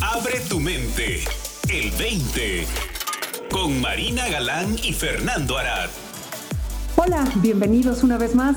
Abre tu mente. El 20. Con Marina Galán y Fernando Arad. Hola, bienvenidos una vez más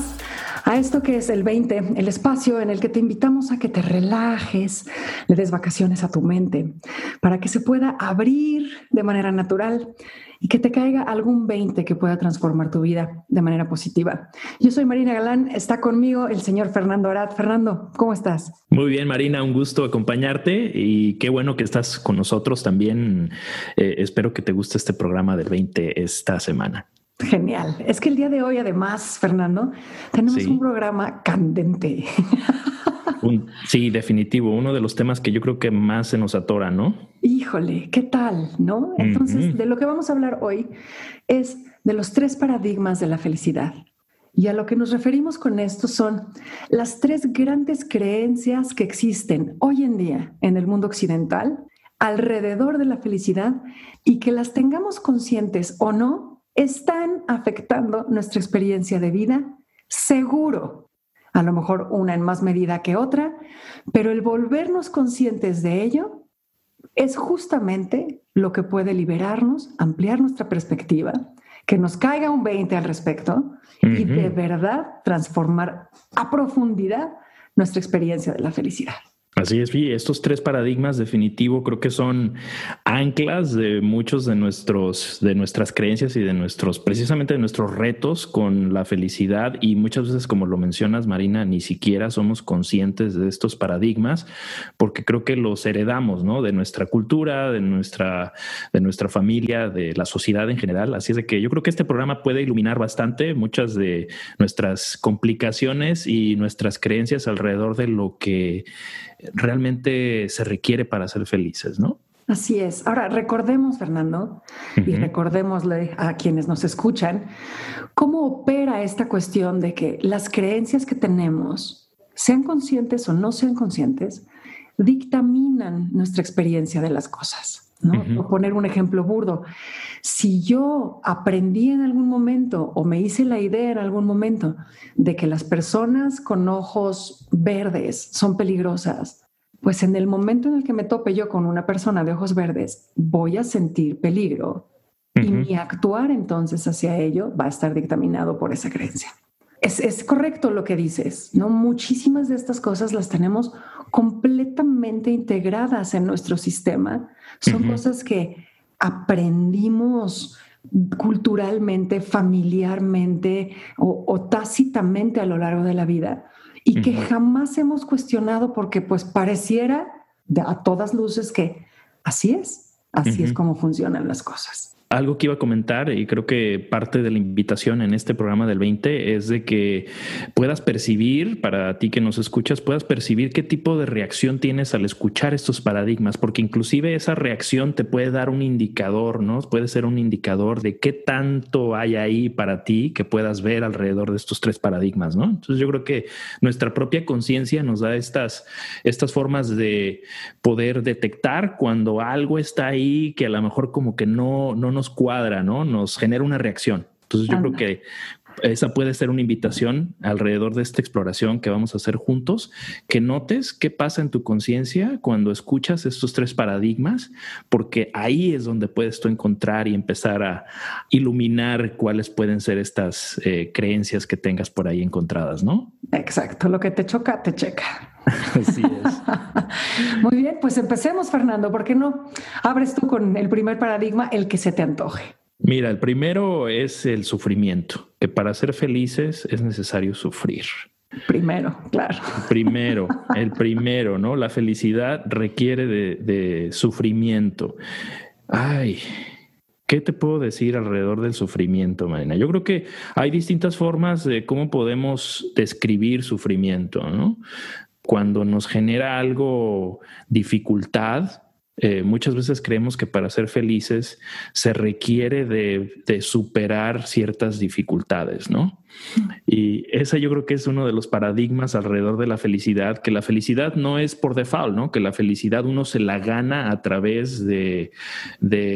a esto que es el 20, el espacio en el que te invitamos a que te relajes, le des vacaciones a tu mente, para que se pueda abrir de manera natural y que te caiga algún 20 que pueda transformar tu vida de manera positiva. Yo soy Marina Galán, está conmigo el señor Fernando Arad. Fernando, ¿cómo estás? Muy bien, Marina, un gusto acompañarte y qué bueno que estás con nosotros también. Eh, espero que te guste este programa del 20 esta semana. Genial. Es que el día de hoy, además, Fernando, tenemos un programa candente. sí, definitivo. Uno de los temas que yo creo que más se nos atora, ¿no? Híjole, ¿qué tal? ¿No? Entonces, de lo que vamos a hablar hoy es de los tres paradigmas de la felicidad. Y a lo que nos referimos con esto son las tres grandes creencias que existen hoy en día en el mundo occidental alrededor de la felicidad y que las tengamos conscientes o no, están afectando nuestra experiencia de vida, seguro. A lo mejor una en más medida que otra, pero el volvernos conscientes de ello es justamente lo que puede liberarnos, ampliar nuestra perspectiva, que nos caiga un 20 al respecto y de verdad transformar a profundidad nuestra experiencia de la felicidad. Así es, y estos tres paradigmas definitivo creo que son anclas de muchos de nuestros, de nuestras creencias y de nuestros, precisamente de nuestros retos con la felicidad. Y muchas veces, como lo mencionas, Marina, ni siquiera somos conscientes de estos paradigmas, porque creo que los heredamos, ¿no? De nuestra cultura, de nuestra, de nuestra familia, de la sociedad en general. Así es de que yo creo que este programa puede iluminar bastante muchas de nuestras complicaciones y nuestras creencias alrededor de lo que realmente se requiere para ser felices, ¿no? Así es. Ahora, recordemos, Fernando, y recordémosle a quienes nos escuchan, cómo opera esta cuestión de que las creencias que tenemos, sean conscientes o no sean conscientes, dictaminan nuestra experiencia de las cosas. ¿No? poner un ejemplo burdo. Si yo aprendí en algún momento o me hice la idea en algún momento de que las personas con ojos verdes son peligrosas, pues en el momento en el que me tope yo con una persona de ojos verdes, voy a sentir peligro y mi actuar entonces hacia ello va a estar dictaminado por esa creencia. Es, es, correcto lo que dices, ¿no? Muchísimas de estas cosas las tenemos completamente integradas en nuestro sistema. Son cosas que aprendimos culturalmente, familiarmente o, tácitamente a lo largo de la vida y que jamás hemos cuestionado porque pues pareciera a todas luces que así es, así es como funcionan las cosas algo que iba a comentar y creo que parte de la invitación en este programa del 20 es de que puedas percibir, para ti que nos escuchas, puedas percibir qué tipo de reacción tienes al escuchar estos paradigmas, porque inclusive esa reacción te puede dar un indicador, ¿no? Puede ser un indicador de qué tanto hay ahí para ti que puedas ver alrededor de estos tres paradigmas, ¿no? Entonces yo creo que nuestra propia conciencia nos da estas, estas formas de poder detectar cuando algo está ahí que a lo mejor como que no, no nos nos cuadra, ¿no? Nos genera una reacción. Entonces yo creo que esa puede ser una invitación alrededor de esta exploración que vamos a hacer juntos, que notes qué pasa en tu conciencia cuando escuchas estos tres paradigmas, porque ahí es donde puedes tú encontrar y empezar a iluminar cuáles pueden ser estas eh, creencias que tengas por ahí encontradas, ¿no? Exacto, lo que te choca, te checa. Así es. Muy bien, pues empecemos, Fernando. ¿Por qué no abres tú con el primer paradigma, el que se te antoje? Mira, el primero es el sufrimiento, que para ser felices es necesario sufrir. Primero, claro. Primero, el primero, ¿no? La felicidad requiere de, sufrimiento. Ay, ¿Qué te puedo decir alrededor del sufrimiento, Marina? Yo creo que hay distintas formas de cómo podemos describir sufrimiento, ¿no? Cuando nos genera algo dificultad, eh, muchas veces creemos que para ser felices se requiere de, superar ciertas dificultades, ¿no? Y esa yo creo que es uno de los paradigmas alrededor de la felicidad, que la felicidad no es por default, ¿no? Que la felicidad uno se la gana a través de,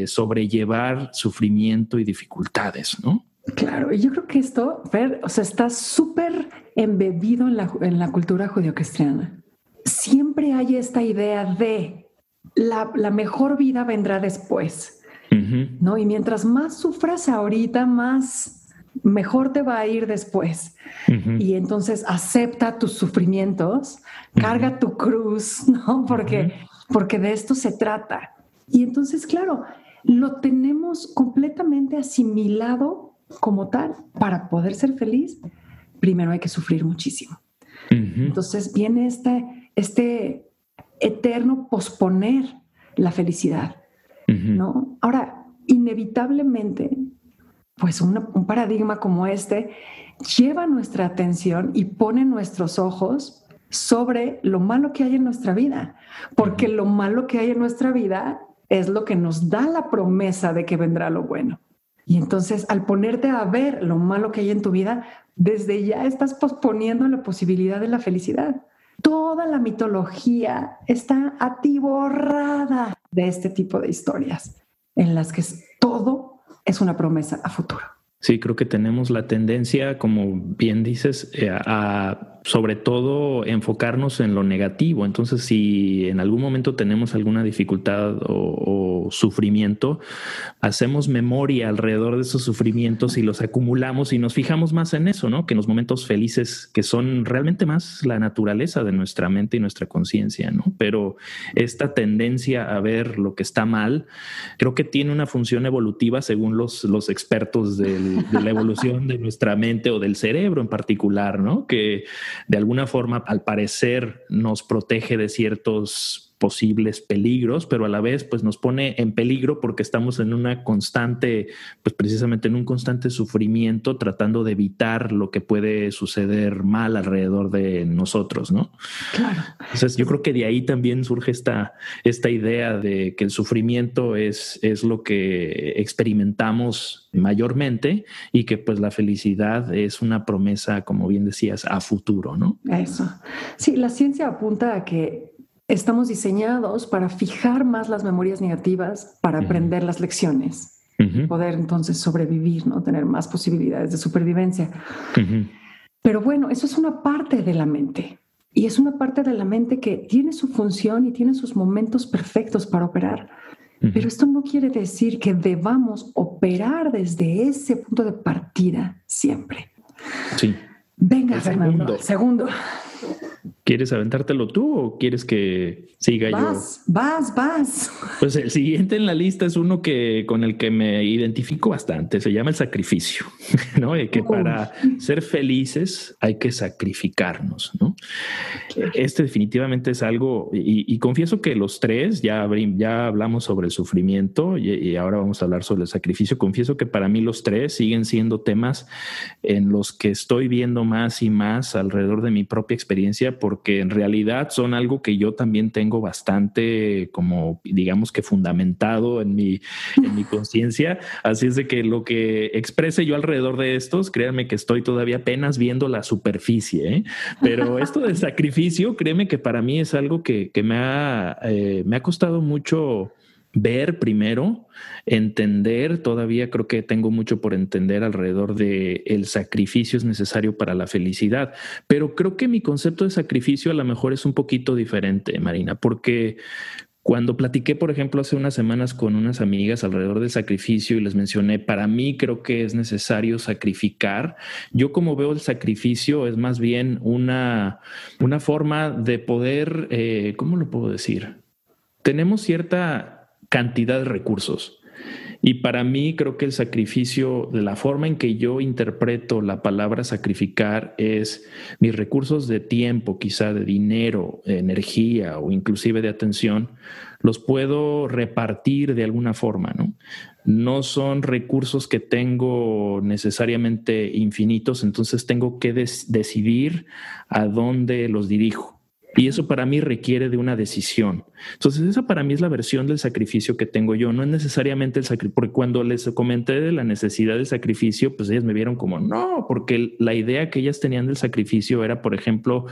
sobrellevar sufrimiento y dificultades, ¿no? Claro, y yo creo que esto, Fer, o sea, está súper embebido en la, en la cultura judio-cristiana siempre hay esta idea de la, mejor vida vendrá después, ¿no? Y mientras más sufras ahorita, más mejor te va a ir después. Y entonces acepta tus sufrimientos, carga tu cruz, ¿no? Porque, porque de esto se trata. Y entonces, claro, lo tenemos completamente asimilado como tal. Para poder ser feliz, primero hay que sufrir muchísimo. Entonces viene este, este eterno posponer la felicidad, ¿no? Ahora, inevitablemente, pues un paradigma como este lleva nuestra atención y pone nuestros ojos sobre lo malo que hay en nuestra vida, porque lo malo que hay en nuestra vida es lo que nos da la promesa de que vendrá lo bueno. Y entonces al ponerte a ver lo malo que hay en tu vida, desde ya estás posponiendo la posibilidad de la felicidad. Toda la mitología está atiborrada de este tipo de historias en las que todo es una promesa a futuro. Sí, creo que tenemos la tendencia, como bien dices, eh, a sobre todo enfocarnos en lo negativo. Entonces, si en algún momento tenemos alguna dificultad o, sufrimiento, hacemos memoria alrededor de esos sufrimientos y los acumulamos y nos fijamos más en eso, ¿no? Que en los momentos felices, que son realmente más la naturaleza de nuestra mente y nuestra conciencia, ¿no? Pero esta tendencia a ver lo que está mal, creo que tiene una función evolutiva según los, los expertos de la evolución de nuestra mente o del cerebro en particular, ¿no? Que de alguna forma, al parecer, nos protege de ciertos posibles peligros, pero a la vez pues nos pone en peligro porque estamos en una constante, pues precisamente en un constante sufrimiento tratando de evitar lo que puede suceder mal alrededor de nosotros, ¿no? Claro. Entonces yo creo que de ahí también surge esta, esta idea de que el sufrimiento es, es lo que experimentamos mayormente y que pues la felicidad es una promesa, como bien decías, a futuro, ¿no? Eso. Sí, la ciencia apunta a que estamos diseñados para fijar más las memorias negativas, para aprender las lecciones, poder entonces sobrevivir, ¿no? Tener más posibilidades de supervivencia. Pero bueno, eso es una parte de la mente. Y es una parte de la mente que tiene su función y tiene sus momentos perfectos para operar. Pero esto no quiere decir que debamos operar desde ese punto de partida siempre. Sí. Venga, Fernando. segundo. ¿Quieres aventártelo tú o quieres que siga yo? Vas, vas, vas. Pues el siguiente en la lista es uno que con el que me identifico bastante. Se llama el sacrificio, ¿no? Y que para ser felices hay que sacrificarnos, ¿no? Este definitivamente es algo, y, confieso que los tres, ya, ya hablamos sobre el sufrimiento y, y ahora vamos a hablar sobre el sacrificio. Confieso que para mí los tres siguen siendo temas en los que estoy viendo más y más alrededor de mi propia experiencia por porque en realidad son algo que yo también tengo bastante como digamos que fundamentado en mi, en mi conciencia. Así es de que lo que exprese yo alrededor de estos, créanme que estoy todavía apenas viendo la superficie, ¿eh? pero esto del sacrificio, créeme que para mí es algo que, me, ha, eh, me ha costado mucho ver primero, entender, todavía creo que tengo mucho por entender alrededor de el sacrificio es necesario para la felicidad, pero creo que mi concepto de sacrificio a lo mejor es un poquito diferente, Marina, porque cuando platiqué, por ejemplo, hace unas semanas con unas amigas alrededor del sacrificio y les mencioné, para mí creo que es necesario sacrificar. Yo como veo el sacrificio es más bien una, una forma de poder, eh, ¿cómo lo puedo decir? Tenemos cierta cantidad de recursos. Y para mí creo que el sacrificio, la forma en que yo interpreto la palabra sacrificar es mis recursos de tiempo, quizá de dinero, energía o inclusive de atención, los puedo repartir de alguna forma, ¿no? No son recursos que tengo necesariamente infinitos, entonces tengo que decidir a dónde los dirijo. Y eso para mí requiere de una decisión. Entonces, esa para mí es la versión del sacrificio que tengo yo. No es necesariamente el sacrificio, porque cuando les comenté de la necesidad del sacrificio, pues ellas me vieron como, no, porque la idea que ellas tenían del sacrificio era, por ejemplo,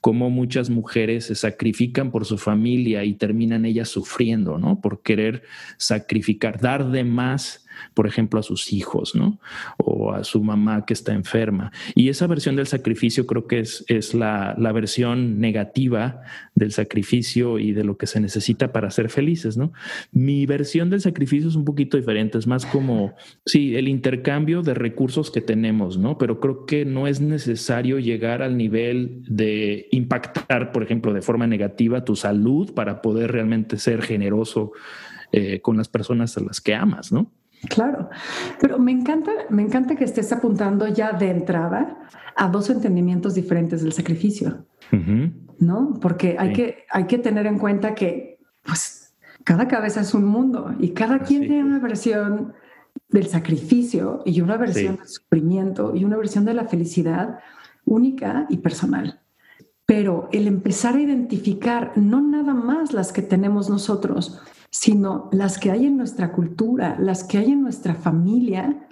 cómo muchas mujeres se sacrifican por su familia y terminan ellas sufriendo, ¿no? Por querer sacrificar, dar de más por ejemplo, a sus hijos, ¿no? O a su mamá que está enferma. Y esa versión del sacrificio creo que es, es la, la versión negativa del sacrificio y de lo que se necesita para ser felices, ¿no? Mi versión del sacrificio es un poquito diferente, es más como, sí, el intercambio de recursos que tenemos, ¿no? Pero creo que no es necesario llegar al nivel de impactar, por ejemplo, de forma negativa tu salud para poder realmente ser generoso eh, con las personas a las que amas, ¿no? Claro, pero me encanta, me encanta que estés apuntando ya de entrada a dos entendimientos diferentes del sacrificio, ¿no? Porque hay, que, hay que tener en cuenta que, pues, cada cabeza es un mundo y cada quien tiene una versión del sacrificio y una versión del sufrimiento y una versión de la felicidad única y personal. Pero el empezar a identificar no nada más las que tenemos nosotros, sino las que hay en nuestra cultura, las que hay en nuestra familia,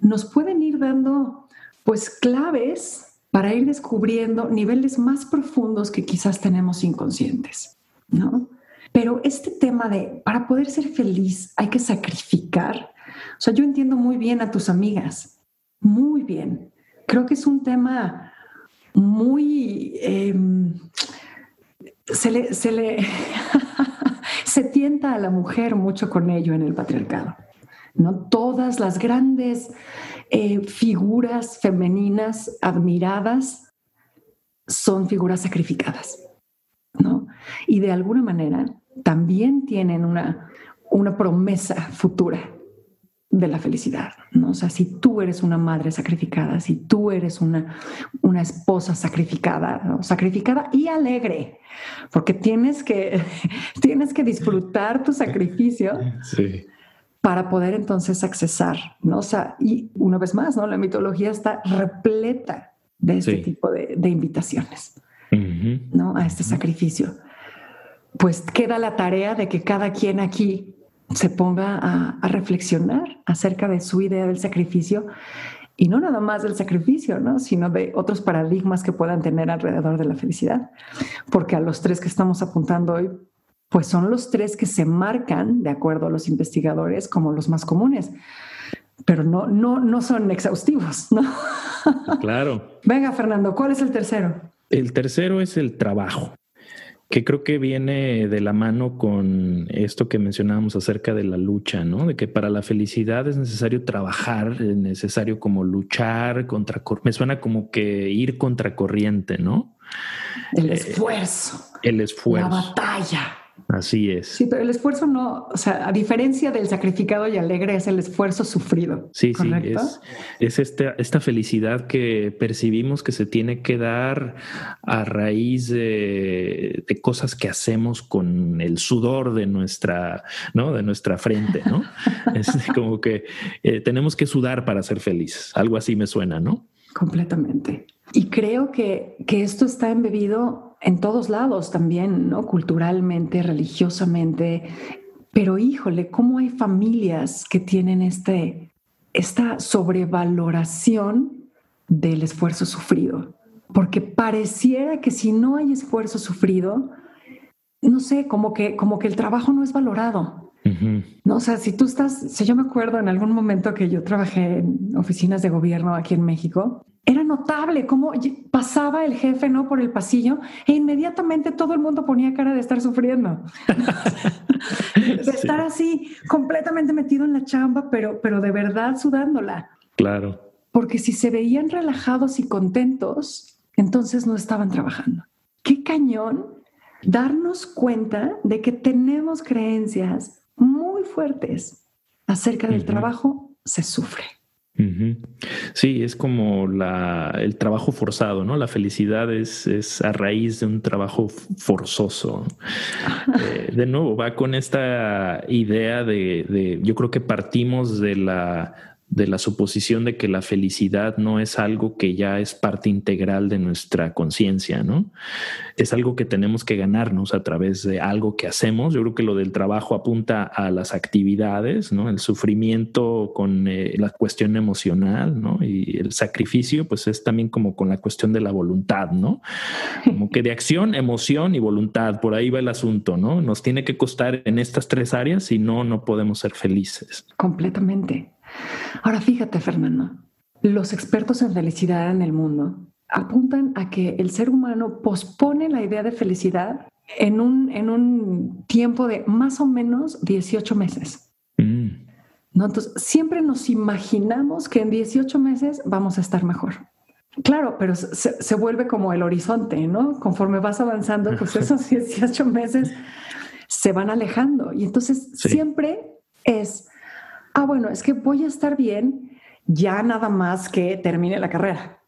nos pueden ir dando pues claves para ir descubriendo niveles más profundos que quizás tenemos inconscientes, ¿no? Pero este tema de para poder ser feliz hay que sacrificar. O sea, yo entiendo muy bien a tus amigas, muy bien. Creo que es un tema muy... Em, se le, se le se tienta a la mujer mucho con ello en el patriarcado. ¿no? Todas las grandes eh, figuras femeninas admiradas son figuras sacrificadas. ¿no? Y de alguna manera también tienen una, una promesa futura de la felicidad, ¿no? O sea, si tú eres una madre sacrificada, si tú eres una, una esposa sacrificada, sacrificada y alegre, porque tienes que, tienes que disfrutar tu sacrificio para poder entonces accesar, ¿no? O sea, y una vez más, ¿no? La mitología está repleta de este tipo de, invitaciones, ¿no? A este sacrificio. Pues queda la tarea de que cada quien aquí se ponga a, reflexionar acerca de su idea del sacrificio y no nada más del sacrificio, ¿no? sino de otros paradigmas que puedan tener alrededor de la felicidad. Porque a los tres que estamos apuntando hoy, pues son los tres que se marcan, de acuerdo a los investigadores, como los más comunes. Pero no, no, no son exhaustivos, ¿no? Claro. Venga, Fernando, ¿cuál es el tercero? El tercero es el trabajo que creo que viene de la mano con esto que mencionábamos acerca de la lucha, ¿no? De que para la felicidad es necesario trabajar, es necesario como luchar contra, me suena como que ir contra corriente, ¿no? El eh, esfuerzo. el esfuerzo. La batalla. Así es. Sí, pero el esfuerzo no, o sea, a diferencia del sacrificado y alegre, es el esfuerzo sufrido. Sí, sí, es, es esta, esta felicidad que percibimos que se tiene que dar a raíz de, cosas que hacemos con el sudor de nuestra, ¿no? De nuestra frente, ¿no? es como que eh, tenemos que sudar para ser felices. Algo así me suena, ¿no? Completamente. Y creo que, que esto está embebido en todos lados también, ¿no? Culturalmente, religiosamente. Pero híjole, ¿cómo hay familias que tienen este, esta sobrevaloración del esfuerzo sufrido? Porque pareciera que si no hay esfuerzo sufrido, no sé, como que, como que el trabajo no es valorado. No, o sea, si tú estás, si yo me acuerdo en algún momento que yo trabajé en oficinas de gobierno aquí en México, era notable cómo pasaba el jefe no por el pasillo e inmediatamente todo el mundo ponía cara de estar sufriendo, de estar así completamente metido en la chamba, pero, pero de verdad sudándola. Claro. Porque si se veían relajados y contentos, entonces no estaban trabajando. Qué cañón darnos cuenta de que tenemos creencias muy fuertes acerca del trabajo, se sufre. Sí, es como la, el trabajo forzado, ¿no? La felicidad es, es a raíz de un trabajo forzoso. Eh, de nuevo, va con esta idea de, de, yo creo que partimos de la de la suposición de que la felicidad no es algo que ya es parte integral de nuestra conciencia, ¿no? Es algo que tenemos que ganarnos a través de algo que hacemos. Yo creo que lo del trabajo apunta a las actividades, ¿no? El sufrimiento con eh, la cuestión emocional, ¿no? Y el sacrificio, pues es también como con la cuestión de la voluntad, ¿no? Como que de acción, emoción y voluntad, por ahí va el asunto, ¿no? Nos tiene que costar en estas tres áreas y no, no podemos ser felices. Completamente. Ahora fíjate, Fernando, los expertos en felicidad en el mundo apuntan a que el ser humano pospone la idea de felicidad en un, en un tiempo de más o menos 18 meses. Mm. ¿No? Entonces, siempre nos imaginamos que en 18 meses vamos a estar mejor. Claro, pero se, vuelve como el horizonte, ¿no? Conforme vas avanzando, pues esos 18 meses se van alejando. Y entonces siempre es ah, bueno, es que voy a estar bien ya nada más que termine la carrera.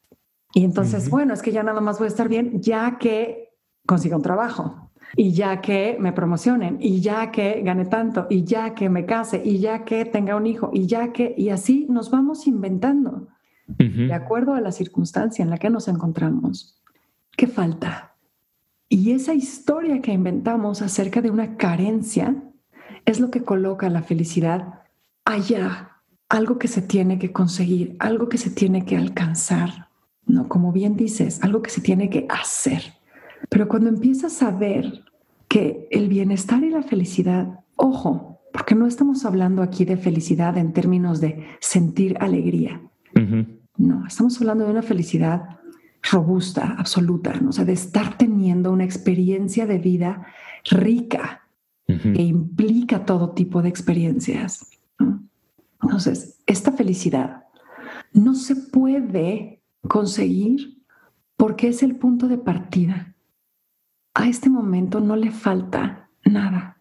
Y entonces, bueno, es que ya nada más voy a estar bien ya que consiga un trabajo y ya que me promocionen y ya que gane tanto y ya que me case y ya que tenga un hijo y ya que, y así nos vamos inventando de acuerdo a la circunstancia en la que nos encontramos. ¿Qué falta? Y esa historia que inventamos acerca de una carencia es lo que coloca la felicidad allá, algo que se tiene que conseguir, algo que se tiene que alcanzar, ¿no? Como bien dices, algo que se tiene que hacer. Pero cuando empiezas a ver que el bienestar y la felicidad, ojo, porque no estamos hablando aquí de felicidad en términos de sentir alegría. No, estamos hablando de una felicidad robusta, absoluta, ¿no? o sea, de estar teniendo una experiencia de vida rica que implica todo tipo de experiencias. Entonces, esta felicidad no se puede conseguir porque es el punto de partida. A este momento no le falta nada.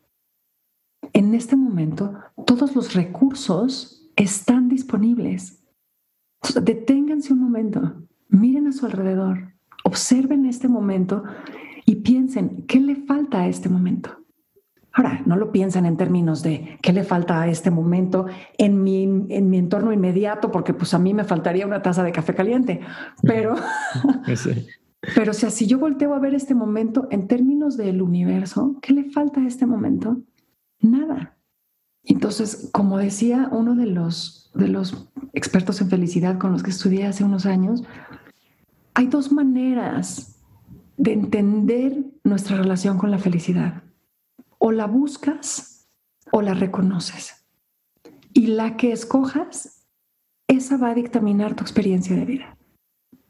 En este momento, todos los recursos están disponibles. deténganse un momento, miren a su alrededor, observen este momento y piensen, ¿qué le falta a este momento? Ahora, no lo piensan en términos de qué le falta a este momento en mi, en mi entorno inmediato, porque pues a mí me faltaría una taza de café caliente, pero, pero si yo volteo a ver este momento en términos del universo, ¿qué le falta a este momento? Nada. Entonces, como decía uno de los, de los expertos en felicidad con los que estudié hace unos años, hay dos maneras de entender nuestra relación con la felicidad o la buscas o la reconoces. Y la que escojas, esa va a dictaminar tu experiencia de vida.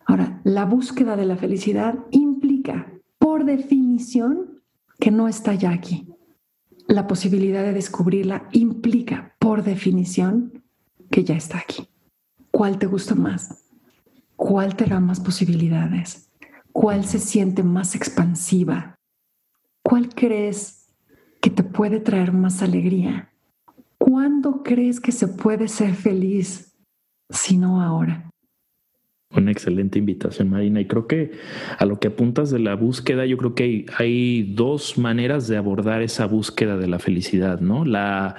Ahora, la búsqueda de la felicidad implica, por definición, que no está ya aquí. La posibilidad de descubrirla implica, por definición, que ya está aquí. ¿Cuál te gusta más? ¿Cuál te da más posibilidades? ¿Cuál se siente más expansiva? ¿Cuál crees que te puede traer más alegría? ¿Cuándo crees que se puede ser feliz si no ahora? Una excelente invitación, Marina. Y creo que a lo que apuntas de la búsqueda, yo creo que hay, dos maneras de abordar esa búsqueda de la felicidad, ¿no? La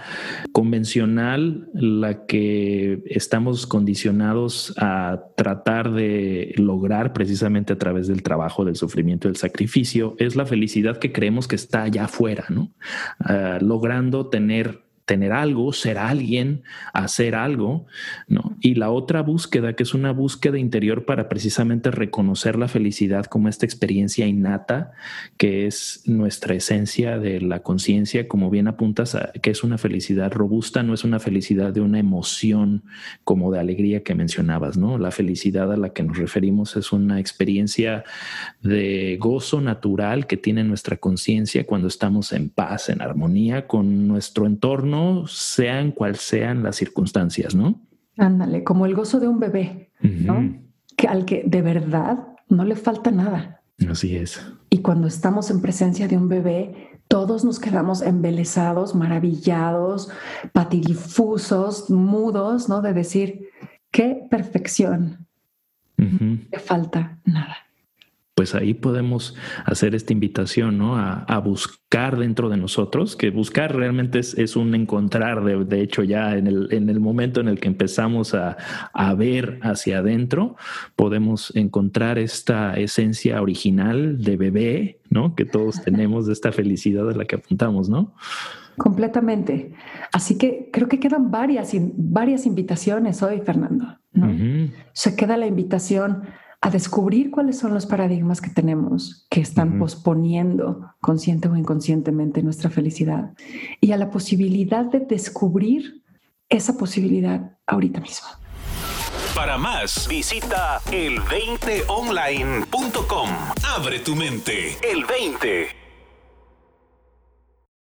convencional, la que estamos condicionados a tratar de lograr precisamente a través del trabajo, del sufrimiento, del sacrificio, es la felicidad que creemos que está allá afuera, ¿no? Ah, logrando tener tener algo, ser alguien, hacer algo, ¿no? Y la otra búsqueda, que es una búsqueda interior para precisamente reconocer la felicidad como esta experiencia innata, que es nuestra esencia de la conciencia, como bien apuntas, que es una felicidad robusta, no es una felicidad de una emoción como de alegría que mencionabas, ¿no? La felicidad a la que nos referimos es una experiencia de gozo natural que tiene nuestra conciencia cuando estamos en paz, en armonía con nuestro entorno sean cual sean las circunstancias, ¿no? Ándale, como el gozo de un bebé, ¿no? Que al que de verdad no le falta nada. Así es. Y cuando estamos en presencia de un bebé, todos nos quedamos embelesados, maravillados, patidifusos, mudos, ¿no? De decir, qué perfección. No le falta nada. Pues ahí podemos hacer esta invitación, ¿no? A, buscar dentro de nosotros, que buscar realmente es, un encontrar, de, hecho ya en el, en el momento en el que empezamos a, a ver hacia adentro, podemos encontrar esta esencia original de bebé, ¿no? Que todos tenemos de esta felicidad a la que apuntamos, ¿no? Completamente. Así que creo que quedan varias, varias invitaciones hoy, Fernando. Se queda la invitación a descubrir cuáles son los paradigmas que tenemos que están posponiendo consciente o inconscientemente nuestra felicidad y a la posibilidad de descubrir esa posibilidad ahorita mismo. Para más, visita el20online.com. Abre tu mente. El 20